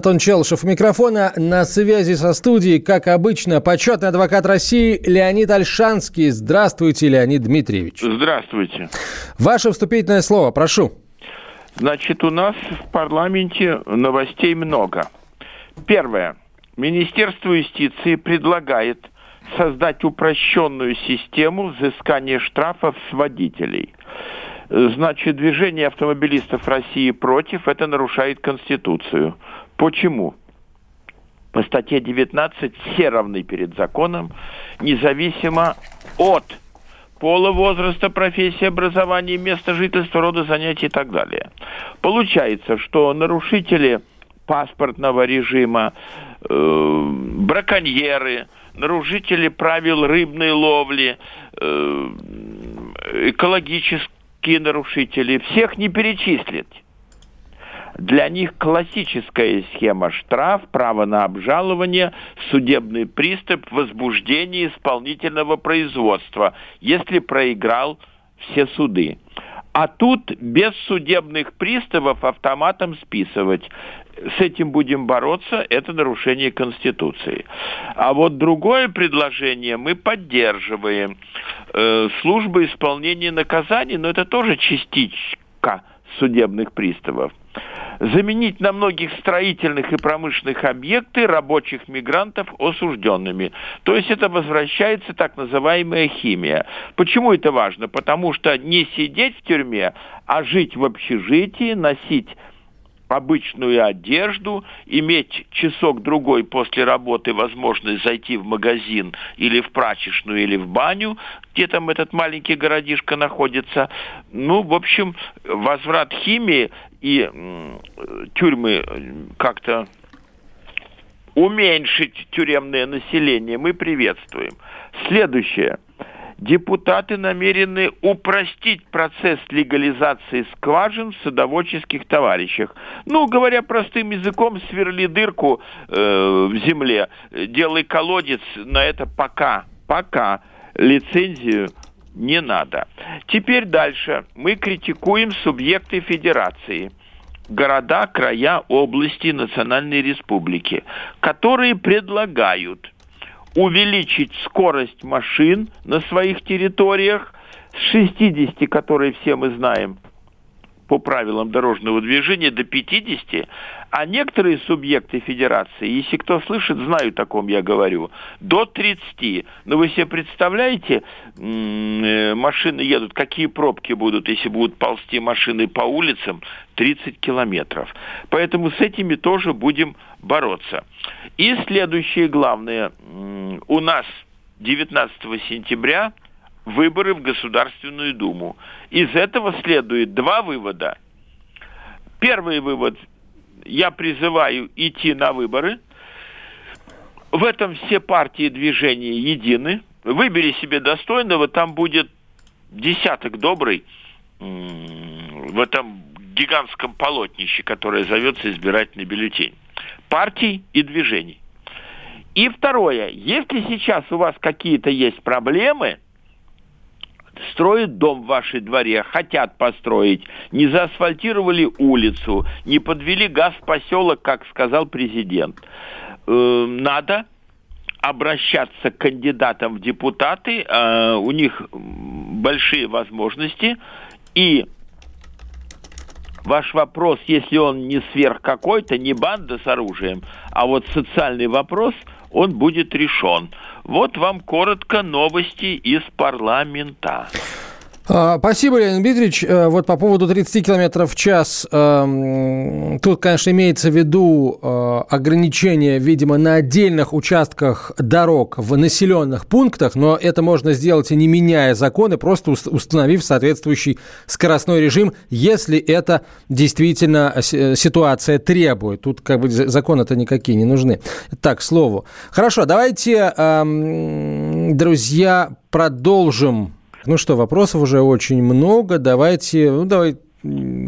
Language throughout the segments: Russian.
Антон Челышев микрофона. На связи со студией, как обычно, почетный адвокат России Леонид Альшанский. Здравствуйте, Леонид Дмитриевич. Здравствуйте. Ваше вступительное слово, прошу. Значит, у нас в парламенте новостей много. Первое. Министерство юстиции предлагает создать упрощенную систему взыскания штрафов с водителей. Значит, движение автомобилистов России против, это нарушает Конституцию. Почему? По статье 19 все равны перед законом, независимо от пола, возраста, профессии, образования, места жительства, рода занятий и так далее. Получается, что нарушители паспортного режима, э, браконьеры, нарушители правил рыбной ловли, э, экологические нарушители, всех не перечислить. Для них классическая схема штраф, право на обжалование, судебный приступ, возбуждение исполнительного производства, если проиграл все суды. А тут без судебных приставов автоматом списывать. С этим будем бороться, это нарушение Конституции. А вот другое предложение мы поддерживаем. Э, служба исполнения наказаний, но это тоже частичка судебных приставов заменить на многих строительных и промышленных объекты рабочих мигрантов осужденными. То есть это возвращается так называемая химия. Почему это важно? Потому что не сидеть в тюрьме, а жить в общежитии, носить обычную одежду, иметь часок-другой после работы возможность зайти в магазин или в прачечную, или в баню, где там этот маленький городишко находится. Ну, в общем, возврат химии и тюрьмы как-то уменьшить тюремное население мы приветствуем. Следующее – депутаты намерены упростить процесс легализации скважин в садоводческих товарищах. Ну, говоря простым языком, сверли дырку э, в земле, делай колодец, на это пока, пока лицензию не надо. Теперь дальше. Мы критикуем субъекты федерации города, края, области, национальные республики, которые предлагают увеличить скорость машин на своих территориях с 60, которые все мы знаем по правилам дорожного движения, до 50, а некоторые субъекты федерации, если кто слышит, знают, о ком я говорю, до 30. Но вы себе представляете, э, машины едут, какие пробки будут, если будут ползти машины по улицам, 30 километров. Поэтому с этими тоже будем бороться. И следующее главное, у нас 19 сентября выборы в Государственную Думу. Из этого следует два вывода. Первый вывод. Я призываю идти на выборы. В этом все партии движения едины. Выбери себе достойного, там будет десяток добрый в этом гигантском полотнище, которое зовется избирательный бюллетень. Партий и движений. И второе, если сейчас у вас какие-то есть проблемы, строят дом в вашей дворе, хотят построить, не заасфальтировали улицу, не подвели газ в поселок, как сказал президент. Э, надо обращаться к кандидатам в депутаты, э, у них большие возможности, и ваш вопрос, если он не сверх какой-то, не банда с оружием, а вот социальный вопрос, он будет решен. Вот вам коротко новости из парламента. А, спасибо, Леонид Дмитриевич. Э, вот по поводу 30 километров в час, эм, тут, конечно, имеется в виду э, ограничение, видимо, на отдельных участках дорог в населенных пунктах, но это можно сделать и не меняя законы, просто установив соответствующий скоростной режим, если это действительно э, ситуация требует. Тут как бы законы-то никакие не нужны. Так, к слову. Хорошо, давайте, эм, друзья, продолжим ну что, вопросов уже очень много. Давайте, ну давай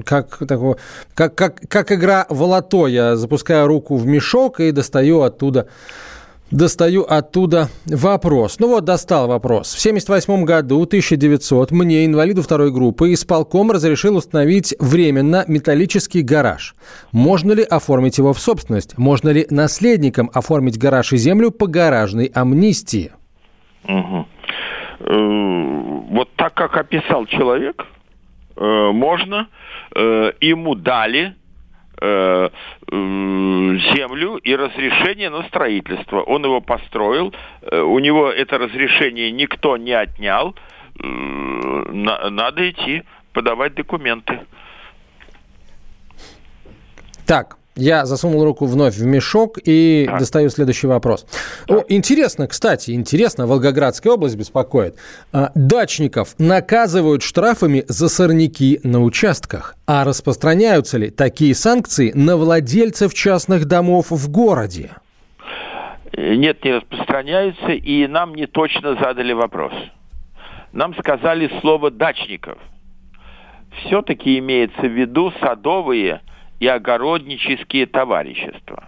как, такого, как, как, как игра в лото. Я запускаю руку в мешок и достаю оттуда Достаю оттуда вопрос. Ну вот, достал вопрос. В 1978 году, 1900, мне, инвалиду второй группы, исполком разрешил установить временно металлический гараж. Можно ли оформить его в собственность? Можно ли наследникам оформить гараж и землю по гаражной амнистии? Угу. Э, вот так, как описал человек, э, можно, э, ему дали землю и разрешение на строительство. Он его построил, у него это разрешение никто не отнял, надо идти подавать документы. Так, я засунул руку вновь в мешок и так. достаю следующий вопрос. О, интересно, кстати, интересно, Волгоградская область беспокоит. А, дачников наказывают штрафами за сорняки на участках. А распространяются ли такие санкции на владельцев частных домов в городе? Нет, не распространяются, и нам не точно задали вопрос. Нам сказали слово «дачников». Все-таки имеется в виду садовые – и огороднические товарищества.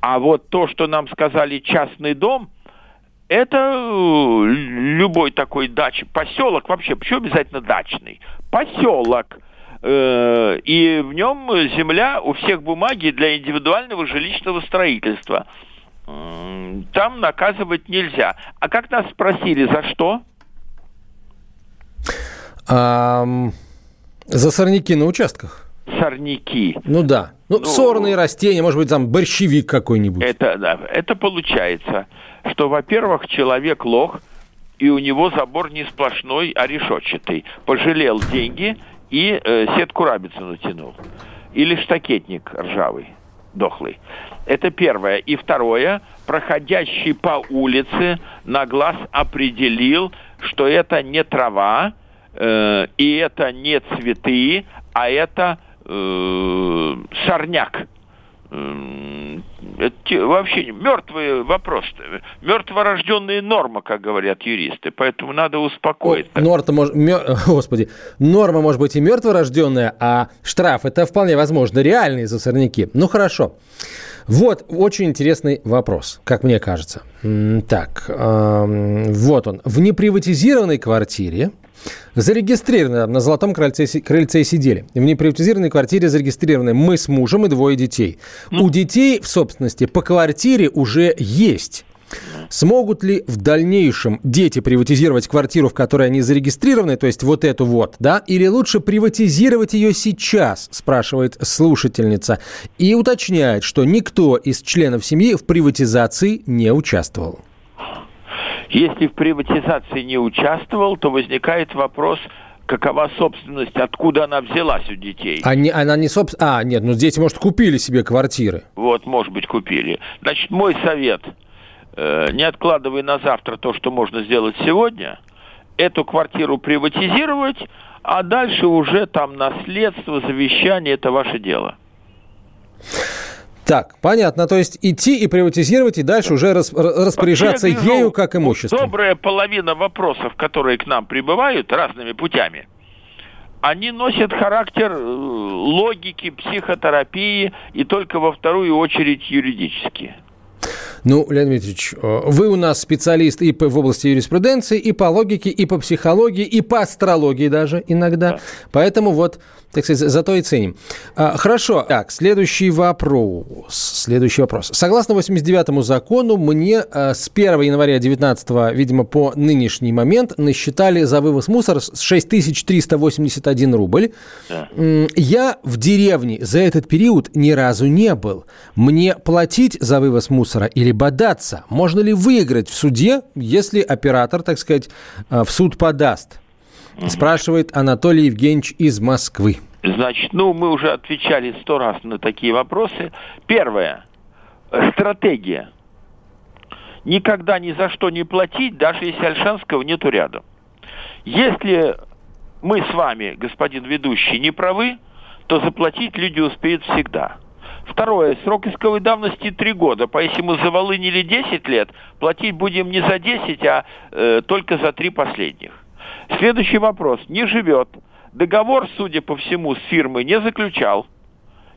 А вот то, что нам сказали частный дом, это э, любой такой дач, поселок вообще, почему обязательно дачный? Поселок. Э, и в нем земля у всех бумаги для индивидуального жилищного строительства. Там наказывать нельзя. А как нас спросили, за что? Um, за сорняки на участках сорняки. Ну да. Ну, ну сорные растения, может быть, там борщевик какой-нибудь. Это, да, это получается, что, во-первых, человек лох, и у него забор не сплошной, а решетчатый. Пожалел деньги и э, сетку рабицу натянул. Или штакетник ржавый, дохлый. Это первое. И второе, проходящий по улице на глаз определил, что это не трава, э, и это не цветы, а это э, сорняк. Это вообще мертвый вопрос. Мертворожденная норма, как говорят юристы. Поэтому надо успокоиться. Норма, мер... Господи, норма может быть и мертворожденная, а штраф это вполне возможно реальный за сорняки. Ну хорошо. Вот очень интересный вопрос, как мне кажется. Так, э, вот он. В неприватизированной квартире Зарегистрированы на Золотом крыльце, крыльце сидели. В неприватизированной квартире зарегистрированы мы с мужем и двое детей. Mm. У детей в собственности по квартире уже есть. Смогут ли в дальнейшем дети приватизировать квартиру, в которой они зарегистрированы, то есть вот эту вот, да? Или лучше приватизировать ее сейчас, спрашивает слушательница. И уточняет, что никто из членов семьи в приватизации не участвовал. Если в приватизации не участвовал, то возникает вопрос, какова собственность, откуда она взялась у детей. А не, она не собственность... А, нет, ну дети, может, купили себе квартиры. Вот, может быть, купили. Значит, мой совет, э, не откладывай на завтра то, что можно сделать сегодня, эту квартиру приватизировать, а дальше уже там наследство, завещание, это ваше дело. Так, понятно. То есть идти и приватизировать, и дальше уже рас, распоряжаться вижу, ею как имуществом. Добрая половина вопросов, которые к нам прибывают разными путями, они носят характер э, логики, психотерапии и только во вторую очередь юридические. Ну, Леонид Дмитриевич, э, вы у нас специалист и в области юриспруденции, и по логике, и по психологии, и по астрологии даже иногда. Да. Поэтому вот, так сказать, зато и ценим. А, хорошо. Так, следующий вопрос. Следующий вопрос. Согласно 89-му закону, мне а, с 1 января 19 видимо, по нынешний момент насчитали за вывоз мусора 6381 рубль. Да. Я в деревне за этот период ни разу не был. Мне платить за вывоз мусора или бодаться? Можно ли выиграть в суде, если оператор, так сказать, э, в суд подаст? Спрашивает Анатолий Евгеньевич из Москвы. Значит, ну, мы уже отвечали сто раз на такие вопросы. Первое. Стратегия. Никогда ни за что не платить, даже если Альшанского нету рядом. Если мы с вами, господин ведущий, не правы, то заплатить люди успеют всегда. Второе. Срок исковой давности 3 года. По если мы заволынили 10 лет, платить будем не за 10, а э, только за 3 последних. Следующий вопрос. Не живет. Договор, судя по всему, с фирмой не заключал.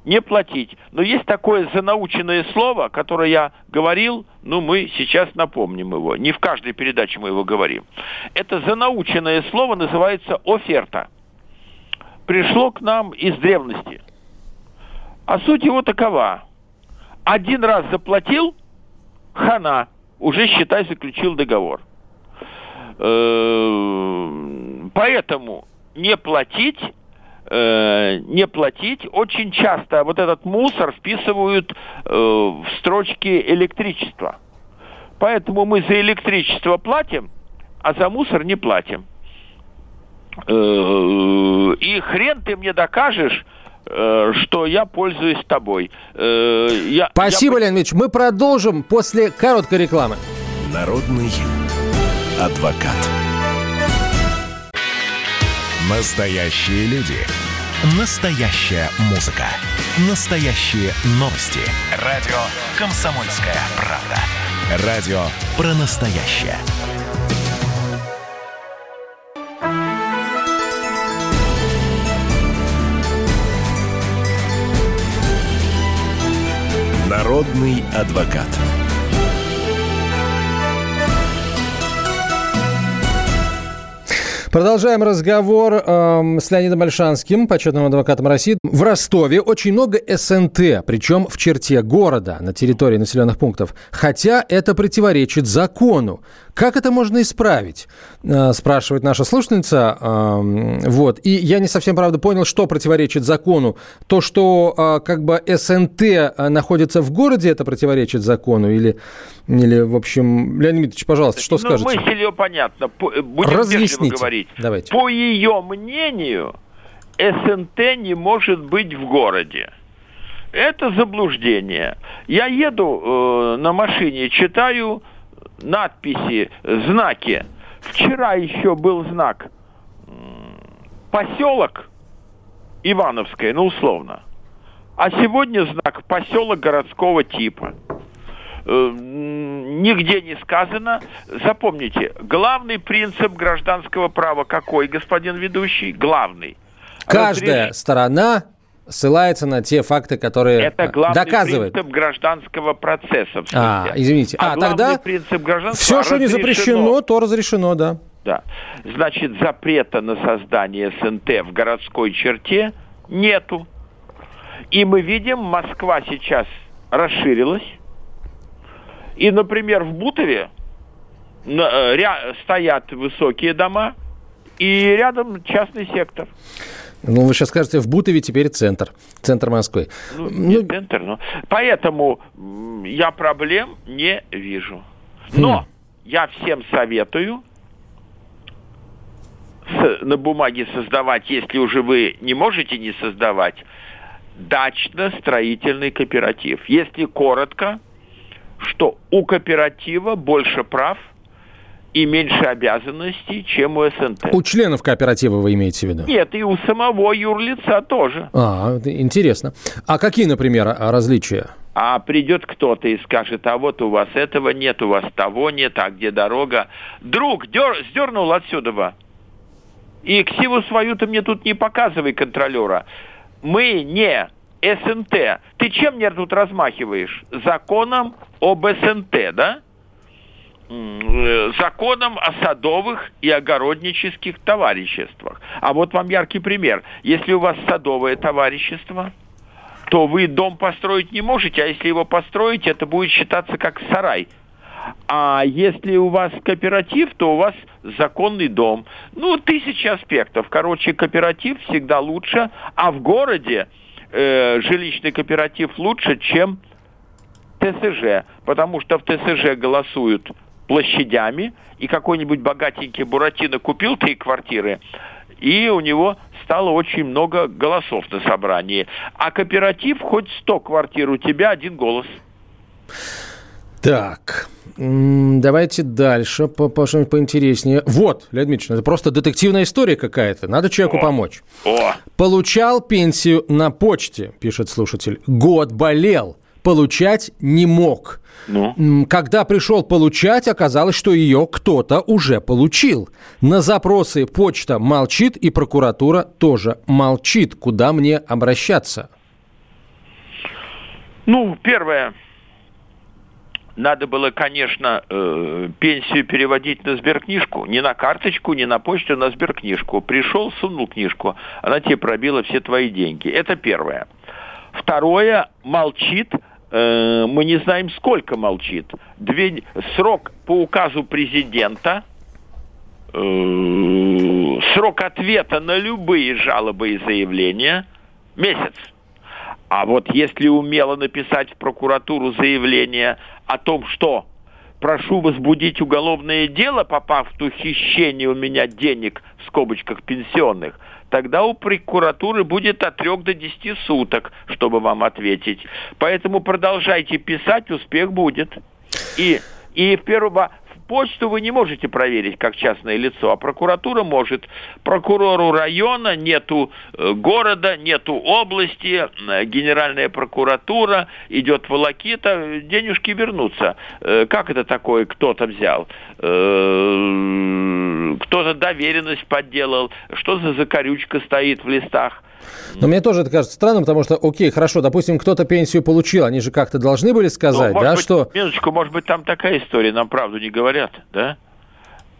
Не платить. Но есть такое занаученное слово, которое я говорил, ну, мы сейчас напомним его. Не в каждой передаче мы его говорим. Это занаученное слово называется оферта. Пришло к нам из древности. А суть его такова. Один раз заплатил, хана, уже, считай, заключил договор. Э, поэтому не платить э, не платить. Очень часто вот этот мусор вписывают э, в строчки электричества. Поэтому мы за электричество платим, а за мусор не платим. Э, и хрен ты мне докажешь, что я пользуюсь тобой. Э, я, Спасибо, я... Леонид Ильич. Мы продолжим после короткой рекламы. Народный адвокат. Настоящие люди. Настоящая музыка. Настоящие новости. Радио «Комсомольская правда». Радио про настоящее. Народный адвокат. Продолжаем разговор э, с Леонидом Альшанским, почетным адвокатом России. В Ростове очень много СНТ, причем в черте города, на территории населенных пунктов. Хотя это противоречит закону. Как это можно исправить? Э, спрашивает наша слушательница. Вот. И я не совсем, правда, понял, что противоречит закону. То, что э, как бы СНТ э, находится в городе, это противоречит закону? Или, или в общем, Леонид Дмитриевич, пожалуйста, что ну, скажете? мысль ее понятна. Э, будем Разъясните. говорить говорить. Давайте. По ее мнению, СНТ не может быть в городе. Это заблуждение. Я еду э, на машине, читаю надписи, знаки. Вчера еще был знак поселок Ивановское, ну условно. А сегодня знак поселок городского типа. Э, нигде не сказано. Запомните, главный принцип гражданского права какой, господин ведущий? Главный. Каждая Разреш... сторона ссылается на те факты, которые Это главный доказывают. принцип гражданского процесса. А, извините. А, а тогда принцип все, что не запрещено, то разрешено, да. Да. Значит, запрета на создание СНТ в городской черте нету. И мы видим, Москва сейчас расширилась. И, например, в Бутове э, стоят высокие дома, и рядом частный сектор. Ну, вы сейчас скажете, в Бутове теперь центр, центр Москвы. Ну, не ну... центр, но... Поэтому я проблем не вижу. Но хм. я всем советую с, на бумаге создавать, если уже вы не можете не создавать, дачно-строительный кооператив. Если коротко, что у кооператива больше прав и меньше обязанностей, чем у СНТ. У членов кооператива вы имеете в виду? Нет, и у самого юрлица тоже. А, интересно. А какие, например, различия? А придет кто-то и скажет, а вот у вас этого нет, у вас того нет, а где дорога? Друг дер, сдернул отсюда. И ксиву свою ты мне тут не показывай, контролера. Мы не СНТ. Ты чем мне тут размахиваешь? Законом об СНТ, да? Законом о садовых и огороднических товариществах. А вот вам яркий пример. Если у вас садовое товарищество, то вы дом построить не можете, а если его построить, это будет считаться как сарай. А если у вас кооператив, то у вас законный дом. Ну, тысячи аспектов. Короче, кооператив всегда лучше, а в городе э, жилищный кооператив лучше, чем ТСЖ, потому что в ТСЖ голосуют площадями, и какой-нибудь богатенький Буратино купил три квартиры, и у него стало очень много голосов на собрании. А кооператив хоть 100 квартир, у тебя один голос. Так, давайте дальше, по, по что-нибудь поинтереснее. Вот, Леонид Ильич, это просто детективная история какая-то. Надо человеку О. помочь. О. Получал пенсию на почте, пишет слушатель. Год болел, получать не мог. Ну? Когда пришел получать, оказалось, что ее кто-то уже получил. На запросы почта молчит, и прокуратура тоже молчит. Куда мне обращаться? Ну, первое, надо было, конечно, э, пенсию переводить на сберкнижку. Не на карточку, не на почту, на сберкнижку. Пришел, сунул книжку, она тебе пробила все твои деньги. Это первое. Второе, молчит, Э, мы не знаем, сколько молчит. Две, срок по указу президента, э, срок ответа на любые жалобы и заявления – месяц. А вот если умело написать в прокуратуру заявление о том, что прошу возбудить уголовное дело, попав в ухищение у меня денег в скобочках пенсионных, тогда у прокуратуры будет от 3 до 10 суток, чтобы вам ответить. Поэтому продолжайте писать, успех будет. И, и в первого, почту вы не можете проверить как частное лицо, а прокуратура может. Прокурору района нету э, города, нету области, э, генеральная прокуратура, идет волокита, денежки вернутся. Э, как это такое кто-то взял? Кто-то доверенность подделал, что за закорючка стоит в листах? Но мне тоже это кажется странным, потому что, окей, хорошо, допустим, кто-то пенсию получил, они же как-то должны были сказать, ну, да, быть, что... Минуточку, может быть, там такая история, нам правду не говорят, да?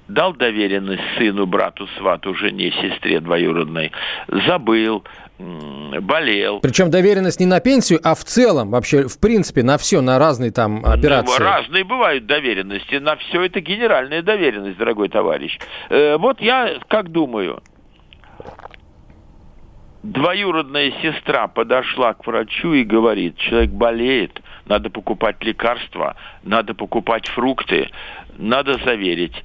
Дал доверенность сыну, брату, свату, жене, сестре двоюродной, забыл, болел. Причем доверенность не на пенсию, а в целом, вообще, в принципе, на все, на разные там ну, операции. Ну, разные бывают доверенности. На все это генеральная доверенность, дорогой товарищ. Э, вот я как думаю, двоюродная сестра подошла к врачу и говорит, человек болеет, надо покупать лекарства, надо покупать фрукты, надо заверить.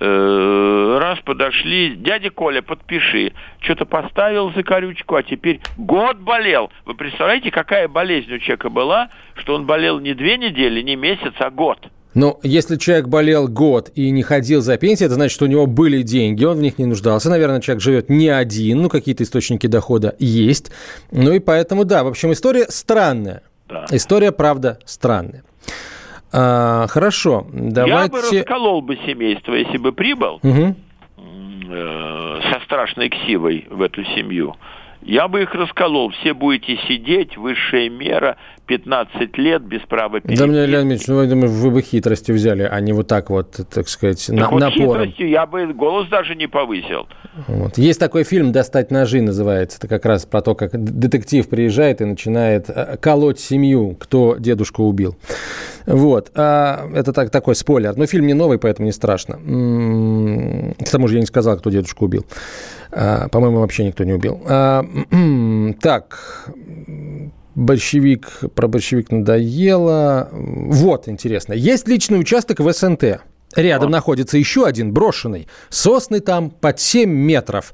Э, раз подошли, дядя Коля, подпиши. Что-то поставил за корючку, а теперь год болел. Вы представляете, какая болезнь у человека была, что он болел не две недели, не месяц, а год. Но если человек болел год и не ходил за пенсией, это значит, что у него были деньги, он в них не нуждался. Наверное, человек живет не один, ну, какие-то источники дохода есть. Ну и поэтому, да, в общем, история странная. Да. История, правда, странная. А, хорошо, давайте... Я бы расколол бы семейство, если бы прибыл угу. со страшной ксивой в эту семью. Я бы их расколол. Все будете сидеть, высшая мера, 15 лет без права перейти. Да, мне, Леонид Ильич, ну, я думаю, вы бы хитростью взяли, а не вот так вот, так сказать, так на, вот напором. хитростью я бы голос даже не повысил. Вот. Есть такой фильм «Достать ножи» называется. Это как раз про то, как детектив приезжает и начинает э, колоть семью, кто дедушку убил. Вот. А, это так, такой спойлер. Но фильм не новый, поэтому не страшно. К тому же я не сказал, кто дедушку убил. А, по-моему, вообще никто не убил. А, так, большевик, про большевик надоело. Вот, интересно. Есть личный участок в СНТ. Рядом а. находится еще один брошенный. Сосны там под 7 метров.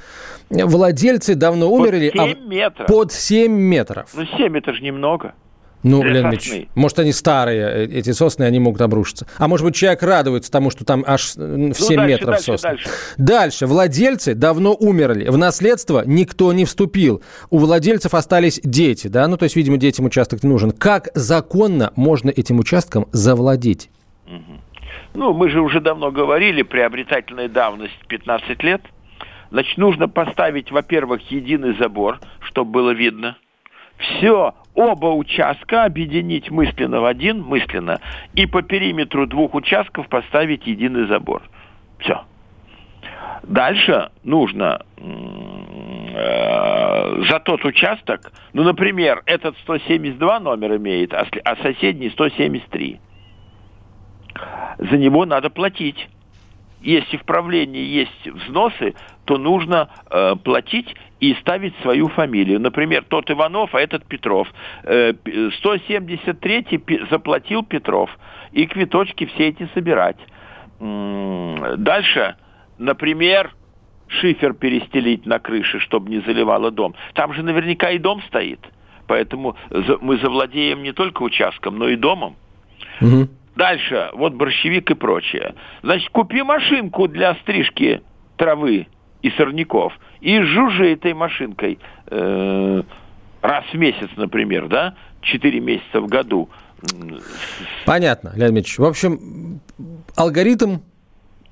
Владельцы давно умерли. Под 7 а метров? Под 7 метров. Ну, 7 это же немного. Ну, Леонид Ильич, может, они старые, э, эти сосны, они могут обрушиться. А может быть, человек радуется тому, что там аж в 7 ну, дальше, метров дальше, сосны. Дальше. дальше. Владельцы давно умерли. В наследство никто не вступил. У владельцев остались дети, да? Ну, то есть, видимо, детям участок не нужен. Как законно можно этим участком завладеть? Ну, мы же уже давно говорили, приобретательная давность 15 лет. Значит, нужно поставить, во-первых, единый забор, чтобы было видно – все, оба участка объединить мысленно в один, мысленно, и по периметру двух участков поставить единый забор. Все. Дальше нужно э, за тот участок, ну, например, этот 172 номер имеет, а, а соседний 173. За него надо платить если в правлении есть взносы, то нужно э, платить и ставить свою фамилию. Например, тот Иванов, а этот Петров. Э, 173 заплатил Петров. И квиточки все эти собирать. Дальше, например, шифер перестелить на крыше, чтобы не заливало дом. Там же наверняка и дом стоит. Поэтому мы завладеем не только участком, но и домом. Угу. Дальше, вот борщевик и прочее. Значит, купи машинку для стрижки травы и сорняков и жужжи этой машинкой э, раз в месяц, например, да, 4 месяца в году. Понятно, Леонид Ильич. В общем, алгоритм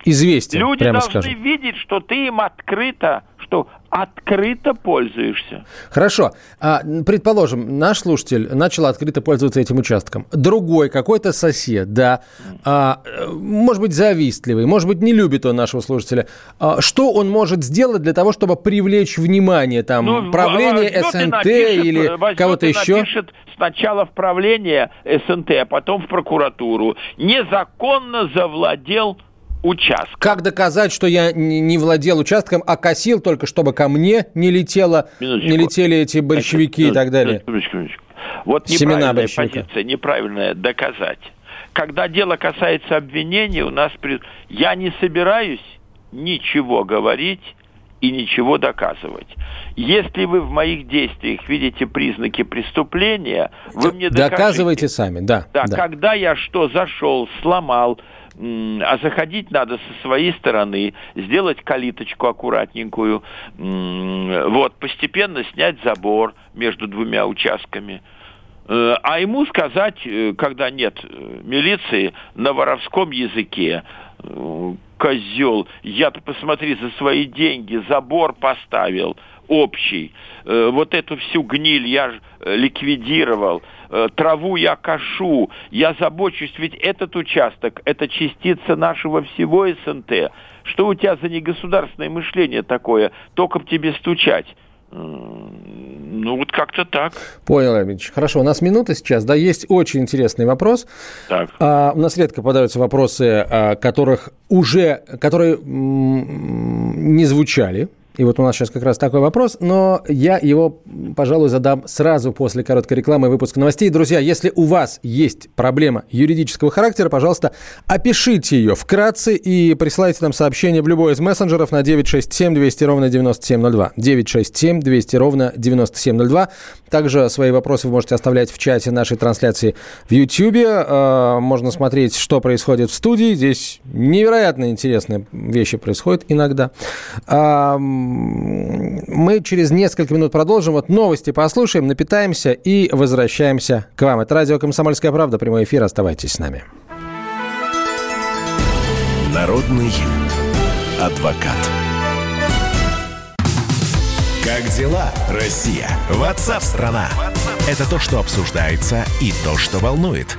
известен, Люди прямо должны скажем. видеть, что ты им открыто, что открыто пользуешься. Хорошо. А, предположим, наш слушатель начал открыто пользоваться этим участком. Другой какой-то сосед, да, а, может быть, завистливый, может быть, не любит он нашего служителя. А, что он может сделать для того, чтобы привлечь внимание там ну, правление СНТ напишет, или кого-то еще? Напишет сначала в правление СНТ, а потом в прокуратуру. Незаконно завладел участка. Как доказать, что я не владел участком, а косил только, чтобы ко мне не летело, минуточку. не летели эти борщевики Значит, и так далее? Минуточку, минуточку. Вот неправильная позиция, неправильная доказать. Когда дело касается обвинений, у нас при... я не собираюсь ничего говорить и ничего доказывать. Если вы в моих действиях видите признаки преступления, вы мне докажите. Доказывайте сами, да. Да, да. когда я что зашел, сломал, а заходить надо со своей стороны, сделать калиточку аккуратненькую, вот, постепенно снять забор между двумя участками. Э, а ему сказать, э, когда нет э, милиции, на воровском языке, козел, я-то посмотри за свои деньги, забор поставил общий, вот эту всю гниль я ликвидировал, Э, траву я кашу, я забочусь, ведь этот участок – это частица нашего всего СНТ. Что у тебя за негосударственное мышление такое? Только б тебе стучать. Ну, вот как-то так. Понял, Ильич. Хорошо, у нас минута сейчас. Да, есть очень интересный вопрос. Так. А, у нас редко подаются вопросы, а, которых уже, которые не звучали и вот у нас сейчас как раз такой вопрос, но я его, пожалуй, задам сразу после короткой рекламы выпуска новостей. Друзья, если у вас есть проблема юридического характера, пожалуйста, опишите ее вкратце и присылайте нам сообщение в любой из мессенджеров на 967 200 ровно 9702. 967 200 ровно 9702. Также свои вопросы вы можете оставлять в чате нашей трансляции в YouTube. А, можно смотреть, что происходит в студии. Здесь невероятно интересные вещи происходят иногда мы через несколько минут продолжим. Вот новости послушаем, напитаемся и возвращаемся к вам. Это радио «Комсомольская правда», прямой эфир. Оставайтесь с нами. Народный адвокат. Как дела, Россия? Ватсап-страна! Это то, что обсуждается и то, что волнует.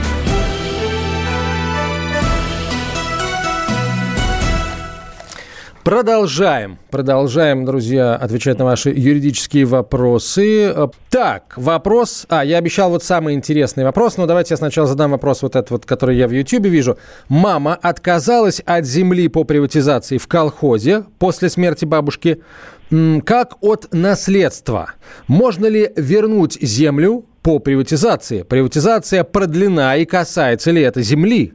Продолжаем. Продолжаем, друзья, отвечать на ваши юридические вопросы. Так, вопрос... А, я обещал вот самый интересный вопрос, но давайте я сначала задам вопрос вот этот вот, который я в Ютьюбе вижу. Мама отказалась от земли по приватизации в колхозе после смерти бабушки. Как от наследства? Можно ли вернуть землю по приватизации? Приватизация продлена и касается ли это земли?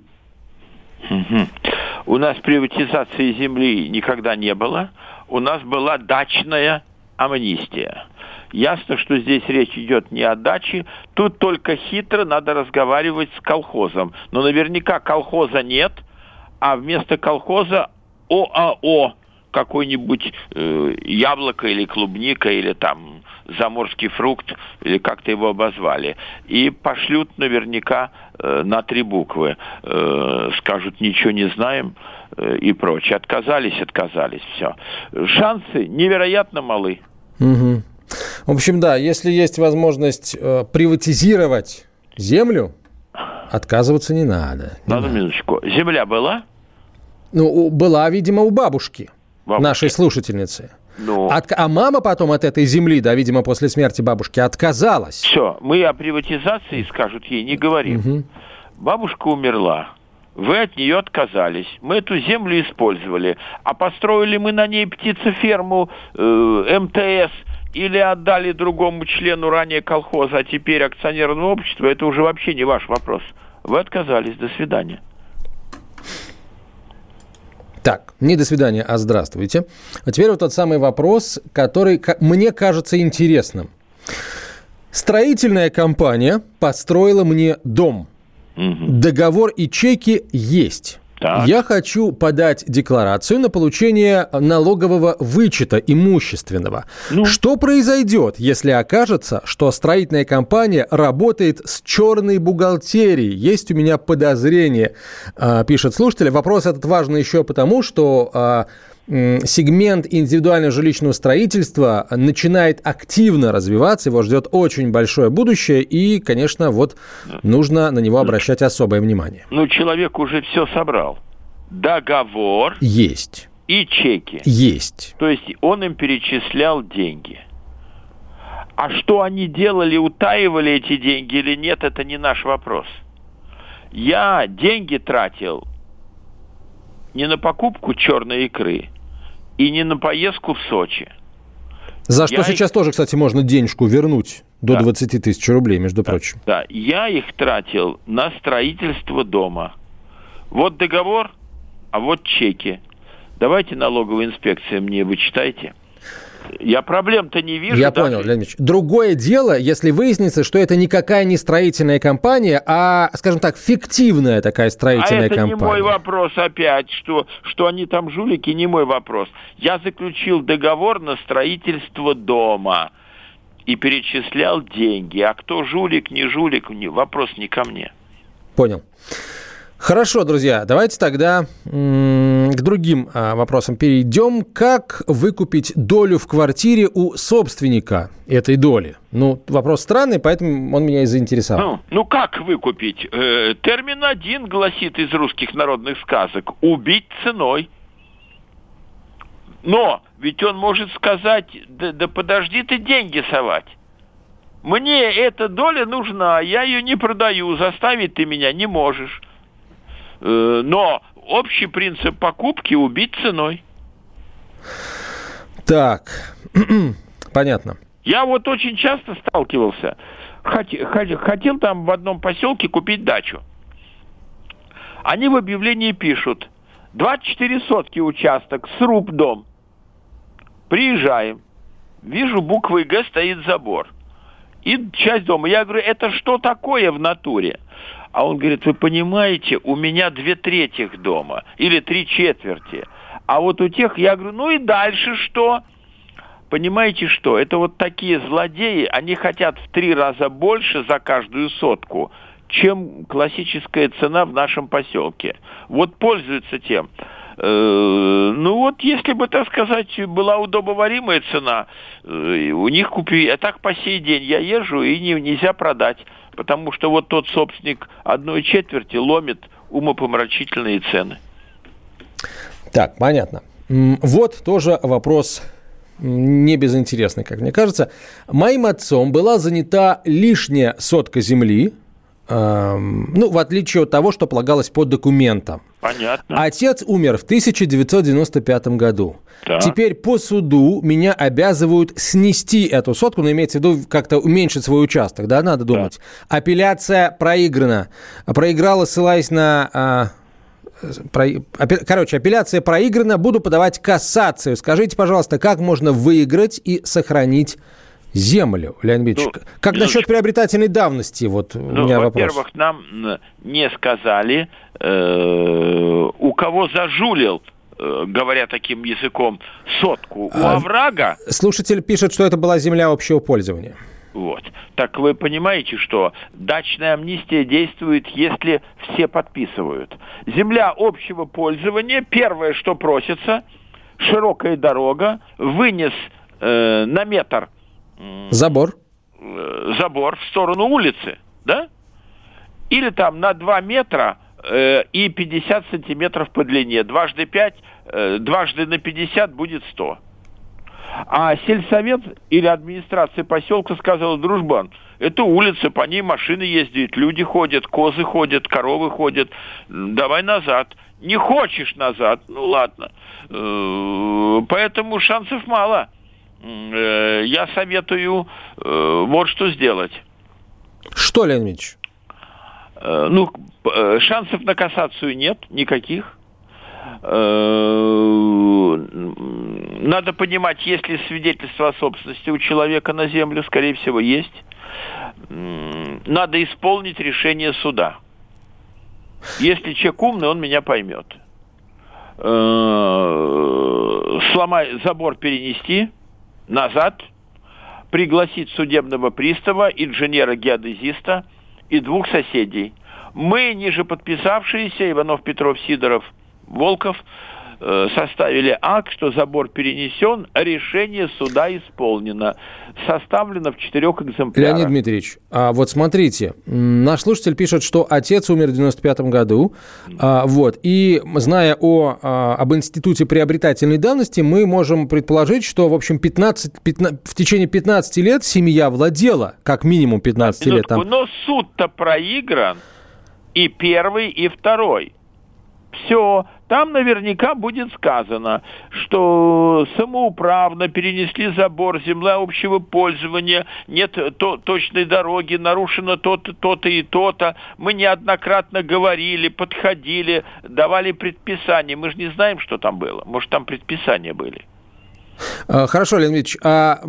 У нас приватизации земли никогда не было. У нас была дачная амнистия. Ясно, что здесь речь идет не о даче. Тут только хитро надо разговаривать с колхозом. Но наверняка колхоза нет, а вместо колхоза ОАО какой-нибудь э, яблоко или клубника или там заморский фрукт или как-то его обозвали. И пошлют наверняка э, на три буквы. Э, скажут, ничего не знаем э, и прочее. Отказались, отказались, все. Шансы невероятно малы. Угу. В общем, да, если есть возможность э, приватизировать землю, отказываться не надо. Не надо, надо минуточку. Земля была? Ну, была, видимо, у бабушки. Бабушки. нашей слушательницы. Ну. От, а мама потом от этой земли, да, видимо, после смерти бабушки, отказалась. Все, мы о приватизации, скажут ей, не говорим. Угу. Бабушка умерла. Вы от нее отказались. Мы эту землю использовали. А построили мы на ней птицеферму э, МТС или отдали другому члену ранее колхоза, а теперь акционерного общества, это уже вообще не ваш вопрос. Вы отказались. До свидания. Так, не до свидания, а здравствуйте. А теперь вот тот самый вопрос, который мне кажется интересным. Строительная компания построила мне дом. Угу. Договор и чеки есть. Так. Я хочу подать декларацию на получение налогового вычета имущественного. Ну. Что произойдет, если окажется, что строительная компания работает с черной бухгалтерией? Есть у меня подозрение, а, пишет слушатель. Вопрос этот важный еще потому, что а, сегмент индивидуального жилищного строительства начинает активно развиваться, его ждет очень большое будущее, и, конечно, вот нужно на него обращать особое внимание. Ну, человек уже все собрал. Договор. Есть. И чеки. Есть. То есть он им перечислял деньги. А что они делали, утаивали эти деньги или нет, это не наш вопрос. Я деньги тратил не на покупку черной икры, и не на поездку в Сочи. За что я сейчас тоже, кстати, можно денежку вернуть до да. 20 тысяч рублей, между да. прочим. Да, я их тратил на строительство дома. Вот договор, а вот чеки. Давайте налоговая инспекция мне вычитайте. Я проблем-то не вижу. Я даже... понял, Леонид Ильич. Другое дело, если выяснится, что это никакая не строительная компания, а, скажем так, фиктивная такая строительная а это компания. это не мой вопрос опять, что, что они там жулики, не мой вопрос. Я заключил договор на строительство дома и перечислял деньги. А кто жулик, не жулик, вопрос не ко мне. Понял. Хорошо, друзья, давайте тогда к другим а, вопросам перейдем. Как выкупить долю в квартире у собственника этой доли? Ну, вопрос странный, поэтому он меня и заинтересовал. Ну, ну как выкупить? Э, термин один гласит из русских народных сказок «убить ценой». Но ведь он может сказать, да, да подожди ты деньги совать. Мне эта доля нужна, я ее не продаю, заставить ты меня не можешь. Э, но общий принцип покупки убить ценой. Так, понятно. Я вот очень часто сталкивался. Хотел, хотел там в одном поселке купить дачу. Они в объявлении пишут 24 сотки участок, сруб дом. Приезжаем. Вижу, буквой Г стоит забор. И часть дома. Я говорю, это что такое в натуре? А он говорит, вы понимаете, у меня две трети дома или три четверти. А вот у тех, я говорю, ну и дальше что? Понимаете что? Это вот такие злодеи, они хотят в три раза больше за каждую сотку, чем классическая цена в нашем поселке. Вот пользуются тем. Э, ну вот, если бы, так сказать, была удобоваримая цена, э, у них купи, а так по сей день я езжу и не, нельзя продать потому что вот тот собственник одной четверти ломит умопомрачительные цены. Так, понятно. Вот тоже вопрос не безинтересный, как мне кажется. Моим отцом была занята лишняя сотка земли, ну, в отличие от того, что полагалось по документам. Понятно. Отец умер в 1995 году. Да. Теперь по суду меня обязывают снести эту сотку, но имеется в виду как-то уменьшить свой участок, да, надо думать. Да. Апелляция проиграна. Проиграла, ссылаясь на... А, про, короче, апелляция проиграна, буду подавать кассацию. Скажите, пожалуйста, как можно выиграть и сохранить землю, Леонид Ильич. Ну, как минуточку. насчет приобретательной давности? Вот ну, у меня вопрос. Во-первых, нам не сказали, э, у кого зажулил э, говоря таким языком, сотку у а, оврага. Слушатель пишет, что это была земля общего пользования. Вот. Так вы понимаете, что дачная амнистия действует, если все подписывают. Земля общего пользования, первое, что просится, широкая дорога, вынес э, на метр Забор. Э, забор в сторону улицы, да? Или там на 2 метра э, и 50 сантиметров по длине. Дважды 5, э, дважды на 50 будет 100. А сельсовет или администрация поселка сказала, дружбан, это улица, по ней машины ездят, люди ходят, козы ходят, коровы ходят, давай назад. Не хочешь назад, ну ладно. Э, поэтому шансов мало. Э, я советую э, вот что сделать. Что, Леонид Ильич? Ну, шансов на кассацию нет никаких. Надо понимать, есть ли свидетельство о собственности у человека на землю, скорее всего, есть. Надо исполнить решение суда. Если человек умный, он меня поймет. Сломать забор перенести – назад, пригласить судебного пристава, инженера-геодезиста и двух соседей. Мы, ниже подписавшиеся, Иванов, Петров, Сидоров, Волков, составили акт, что забор перенесен, решение суда исполнено. Составлено в четырех экземплярах. Леонид Дмитриевич, а вот смотрите, наш слушатель пишет, что отец умер в 95 году, а, вот, и зная о, а, об институте приобретательной давности, мы можем предположить, что, в общем, 15, 15, в течение 15 лет семья владела, как минимум 15 Минутку, лет. Там. Но суд-то проигран, и первый, и второй. Все, там наверняка будет сказано, что самоуправно перенесли забор, земля общего пользования, нет то, точной дороги, нарушено то-то, то-то и то-то. Мы неоднократно говорили, подходили, давали предписания. Мы же не знаем, что там было. Может, там предписания были. А, хорошо, Леонид Ильич, а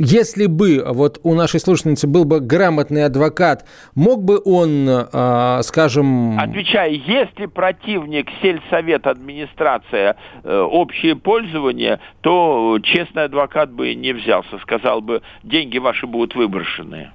если бы вот у нашей слушательницы был бы грамотный адвокат, мог бы он, а, скажем... Отвечаю, если противник сельсовет, администрация, э, общее пользование, то честный адвокат бы не взялся, сказал бы, деньги ваши будут выброшены.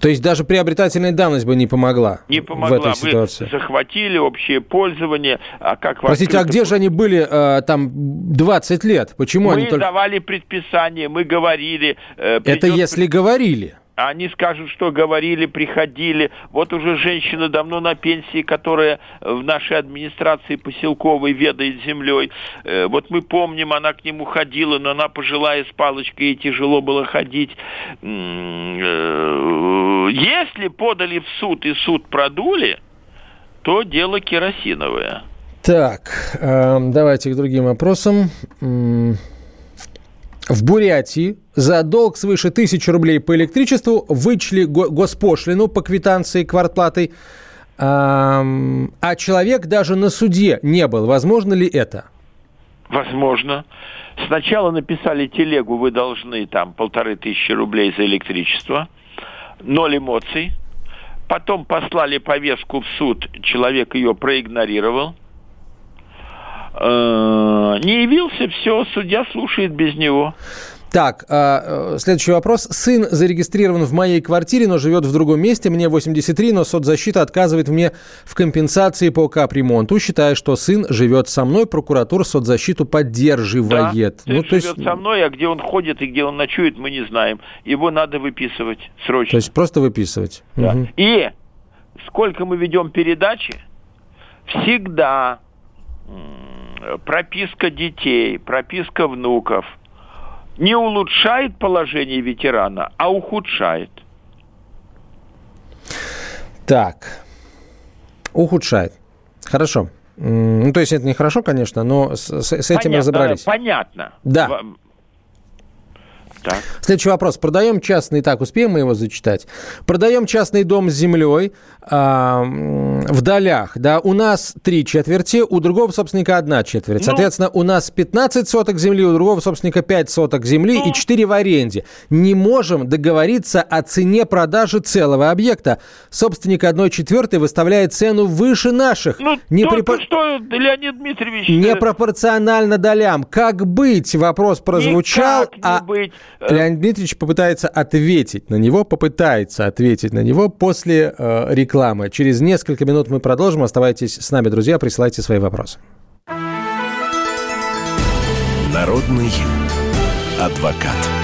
То есть даже приобретательная давность бы не помогла? Не помогла. В этой ситуации. Захватили общее пользование. А как Простите, а где же они были э, там 20 лет? Почему мы они только... давали предписание, мы говорили. Э, придет... Это если говорили. Они скажут, что говорили, приходили. Вот уже женщина давно на пенсии, которая в нашей администрации поселковой ведает землей. Э, вот мы помним, она к нему ходила, но она пожилая с палочкой, и тяжело было ходить. Э, если подали в суд и суд продули, то дело керосиновое. Так, эм, давайте к другим вопросам. В Бурятии за долг свыше тысячи рублей по электричеству вычли госпошлину по квитанции квартплатой, а человек даже на суде не был. Возможно ли это? Возможно. Сначала написали телегу, вы должны там полторы тысячи рублей за электричество, ноль эмоций. Потом послали повестку в суд, человек ее проигнорировал – не явился, все, судья слушает без него. Так, а, э, следующий вопрос. Сын зарегистрирован в моей квартире, но живет в другом месте. Мне 83, но соцзащита отказывает мне в компенсации по капремонту, считая, что сын живет со мной. Прокуратура соцзащиту поддерживает. Да, ну, то есть... живет со мной, а где он ходит и где он ночует, мы не знаем. Его надо выписывать срочно. То есть просто выписывать. Да. Угу. И сколько мы ведем передачи, всегда прописка детей, прописка внуков не улучшает положение ветерана, а ухудшает. Так, ухудшает. Хорошо. Ну, то есть это нехорошо, конечно, но с, с этим понятно, разобрались. Понятно. Да. Так. Следующий вопрос. Продаем частный, так, успеем мы его зачитать? Продаем частный дом с землей э, в долях, да, у нас три четверти, у другого собственника одна четверть. Ну, Соответственно, у нас 15 соток земли, у другого собственника 5 соток земли ну, и 4 в аренде. Не можем договориться о цене продажи целого объекта. Собственник одной четвертой выставляет цену выше наших. Ну, не припо... что, Леонид Дмитриевич... Э, Непропорционально долям. Как быть? Вопрос прозвучал. Никак не а... быть. Э, Леонид Дмитриевич попытается ответить на него, попытается ответить на него после э, рекламы. Через несколько минут мы продолжим. Оставайтесь с нами, друзья, присылайте свои вопросы. Народный адвокат.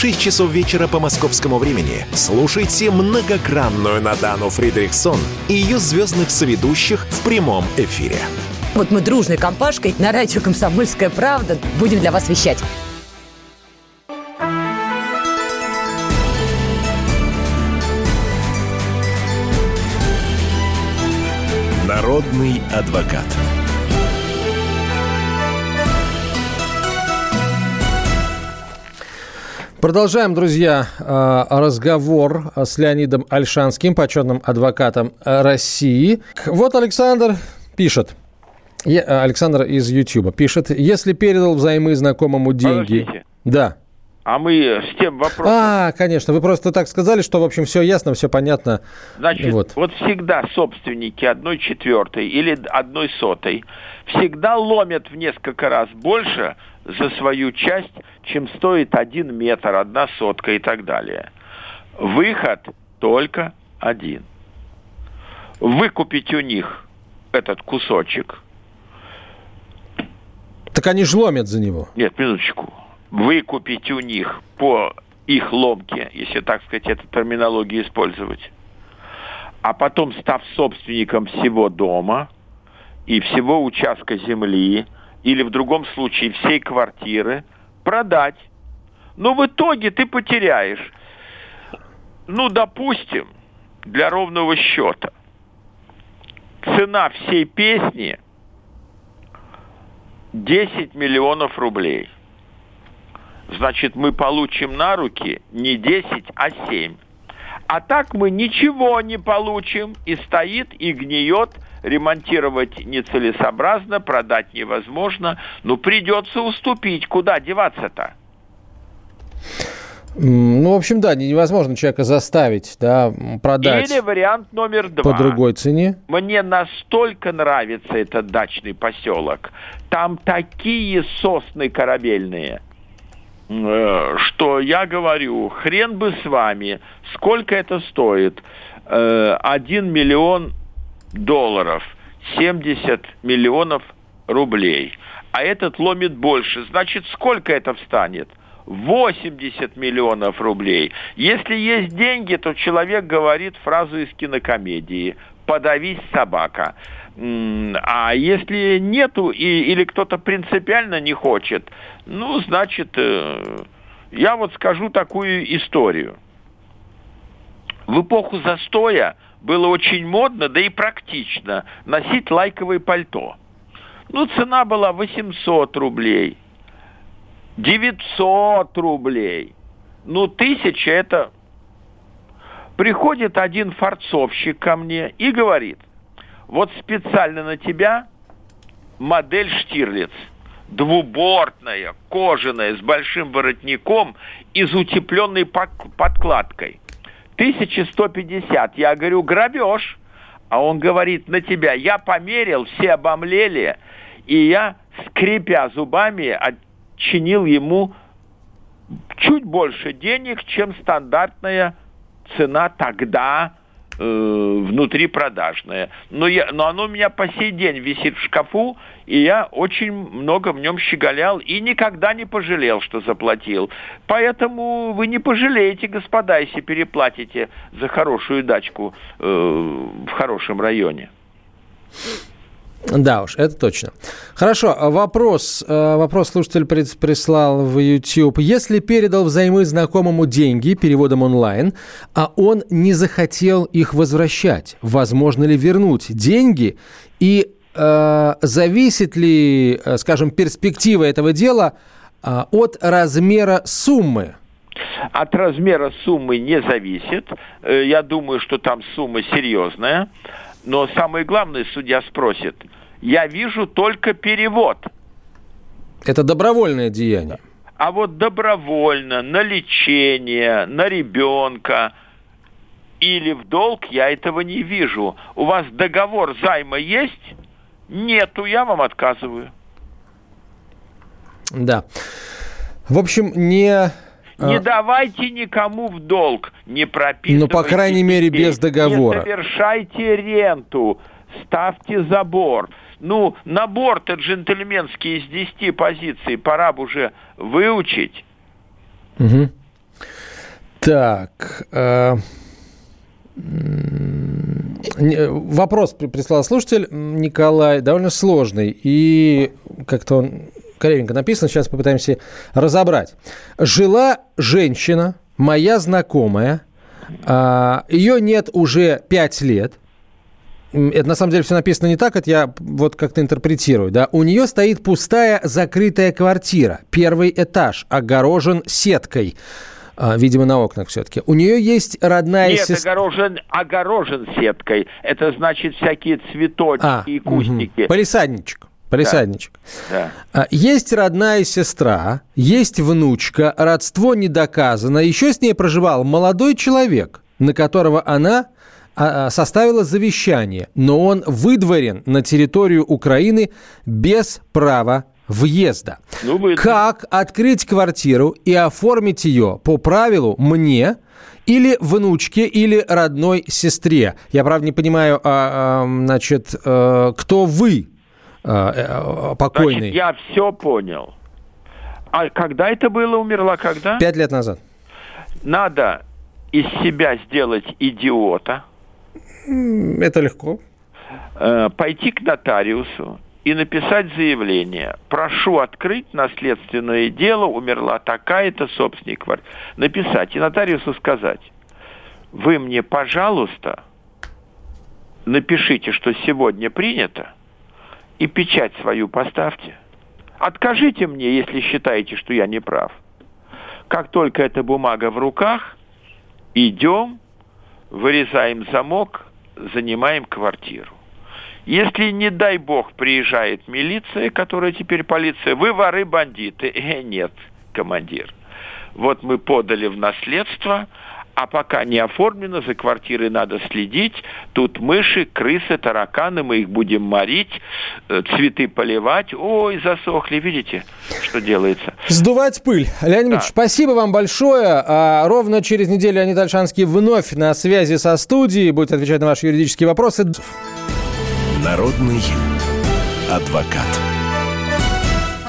6 часов вечера по московскому времени слушайте многогранную Надану Фридрихсон и ее звездных соведущих в прямом эфире. Вот мы дружной компашкой на радио «Комсомольская правда» будем для вас вещать. Народный адвокат. Продолжаем, друзья, э, разговор с Леонидом Альшанским, почетным адвокатом России. Вот Александр пишет. Э, Александр из YouTube пишет, если передал взаймы знакомому деньги... Подождите. Да. А мы с тем вопросом... А, конечно, вы просто так сказали, что, в общем, все ясно, все понятно. Значит, вот, вот всегда собственники одной четвертой или одной сотой всегда ломят в несколько раз больше за свою часть, чем стоит один метр, одна сотка и так далее. Выход только один. Выкупить у них этот кусочек. Так они же ломят за него. Нет, минуточку. Выкупить у них по их ломке, если так сказать, эту терминологию использовать. А потом, став собственником всего дома и всего участка земли, или в другом случае всей квартиры, продать. Но в итоге ты потеряешь, ну, допустим, для ровного счета, цена всей песни 10 миллионов рублей. Значит, мы получим на руки не 10, а 7. А так мы ничего не получим, и стоит, и гниет – ремонтировать нецелесообразно, продать невозможно, но придется уступить. Куда деваться-то? Ну, в общем, да, невозможно человека заставить, да, продать. Или вариант номер два. По другой цене. Мне настолько нравится этот дачный поселок. Там такие сосны корабельные, э, что я говорю, хрен бы с вами, сколько это стоит? Э, один миллион долларов 70 миллионов рублей. А этот ломит больше. Значит, сколько это встанет? 80 миллионов рублей. Если есть деньги, то человек говорит фразу из кинокомедии «подавись, собака». А если нету и, или кто-то принципиально не хочет, ну, значит, э, я вот скажу такую историю. В эпоху застоя было очень модно, да и практично носить лайковое пальто. Ну, цена была 800 рублей, 900 рублей. Ну, тысяча это... Приходит один форцовщик ко мне и говорит, вот специально на тебя модель Штирлиц, двубортная, кожаная, с большим воротником и с утепленной подкладкой. 1150. Я говорю, грабеж. А он говорит на тебя, я померил, все обомлели, и я, скрипя зубами, отчинил ему чуть больше денег, чем стандартная цена тогда внутри продажное. Но, я, но оно у меня по сей день висит в шкафу, и я очень много в нем щеголял и никогда не пожалел, что заплатил. Поэтому вы не пожалеете, господа, если переплатите за хорошую дачку э, в хорошем районе. Да уж, это точно. Хорошо, вопрос, э, вопрос слушатель прислал в YouTube. Если передал взаймы знакомому деньги переводом онлайн, а он не захотел их возвращать, возможно ли вернуть деньги и э, зависит ли, э, скажем, перспектива этого дела э, от размера суммы? От размера суммы не зависит. Э, я думаю, что там сумма серьезная. Но самое главное, судья спросит, я вижу только перевод. Это добровольное деяние. А вот добровольно, на лечение, на ребенка, или в долг, я этого не вижу. У вас договор займа есть? Нету, я вам отказываю. Да. В общем, не не а... давайте никому в долг, не прописывайте. Ну, по крайней мере, без договора. Не совершайте ренту, ставьте забор. Ну, набор-то джентльменский из 10 позиций пора бы уже выучить. Угу. Так. Э... Вопрос прислал слушатель Николай, довольно сложный. И как-то он кривенько написано, сейчас попытаемся разобрать. Жила женщина, моя знакомая, а, ее нет уже пять лет. Это на самом деле все написано не так, это я вот как-то интерпретирую. Да? У нее стоит пустая закрытая квартира. Первый этаж огорожен сеткой. А, видимо, на окнах все-таки. У нее есть родная Нет, сестра... огорожен, огорожен сеткой. Это значит всякие цветочки а, и кустики. Угу. Полисадничек. Полисадничек. Да. Да. Есть родная сестра, есть внучка, родство не доказано. Еще с ней проживал молодой человек, на которого она а, а, составила завещание, но он выдворен на территорию Украины без права въезда. Ну, как открыть квартиру и оформить ее по правилу мне или внучке, или родной сестре? Я, правда, не понимаю, а, а, значит, а, кто вы? А, э, покойный. Значит, я все понял. А когда это было, умерла когда? Пять лет назад. Надо из себя сделать идиота. Это легко. Э, пойти к нотариусу и написать заявление. Прошу открыть наследственное дело, умерла такая-то собственник квартиры. Написать и нотариусу сказать, вы мне, пожалуйста, напишите, что сегодня принято, и печать свою поставьте. Откажите мне, если считаете, что я не прав. Как только эта бумага в руках, идем, вырезаем замок, занимаем квартиру. Если, не дай бог, приезжает милиция, которая теперь полиция, вы воры, бандиты. Э, нет, командир. Вот мы подали в наследство, а пока не оформлено, за квартирой надо следить. Тут мыши, крысы, тараканы, мы их будем морить, э, цветы поливать. Ой, засохли, видите, что делается. Сдувать пыль. Леонид да. спасибо вам большое. А, ровно через неделю Леонид Альшанский вновь на связи со студией, будет отвечать на ваши юридические вопросы. Народный адвокат.